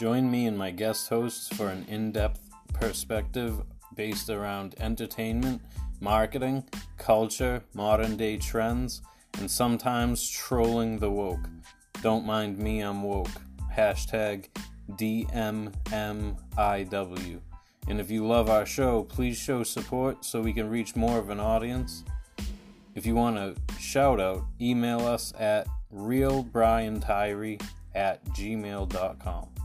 Join me and my guest hosts for an in depth perspective based around entertainment, marketing, culture, modern day trends, and sometimes trolling the woke. Don't mind me, I'm woke. Hashtag DMMIW. And if you love our show, please show support so we can reach more of an audience. If you want a shout out, email us at realbriantyree at gmail.com.